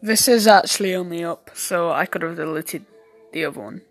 This is actually only up, so I could have deleted the other one.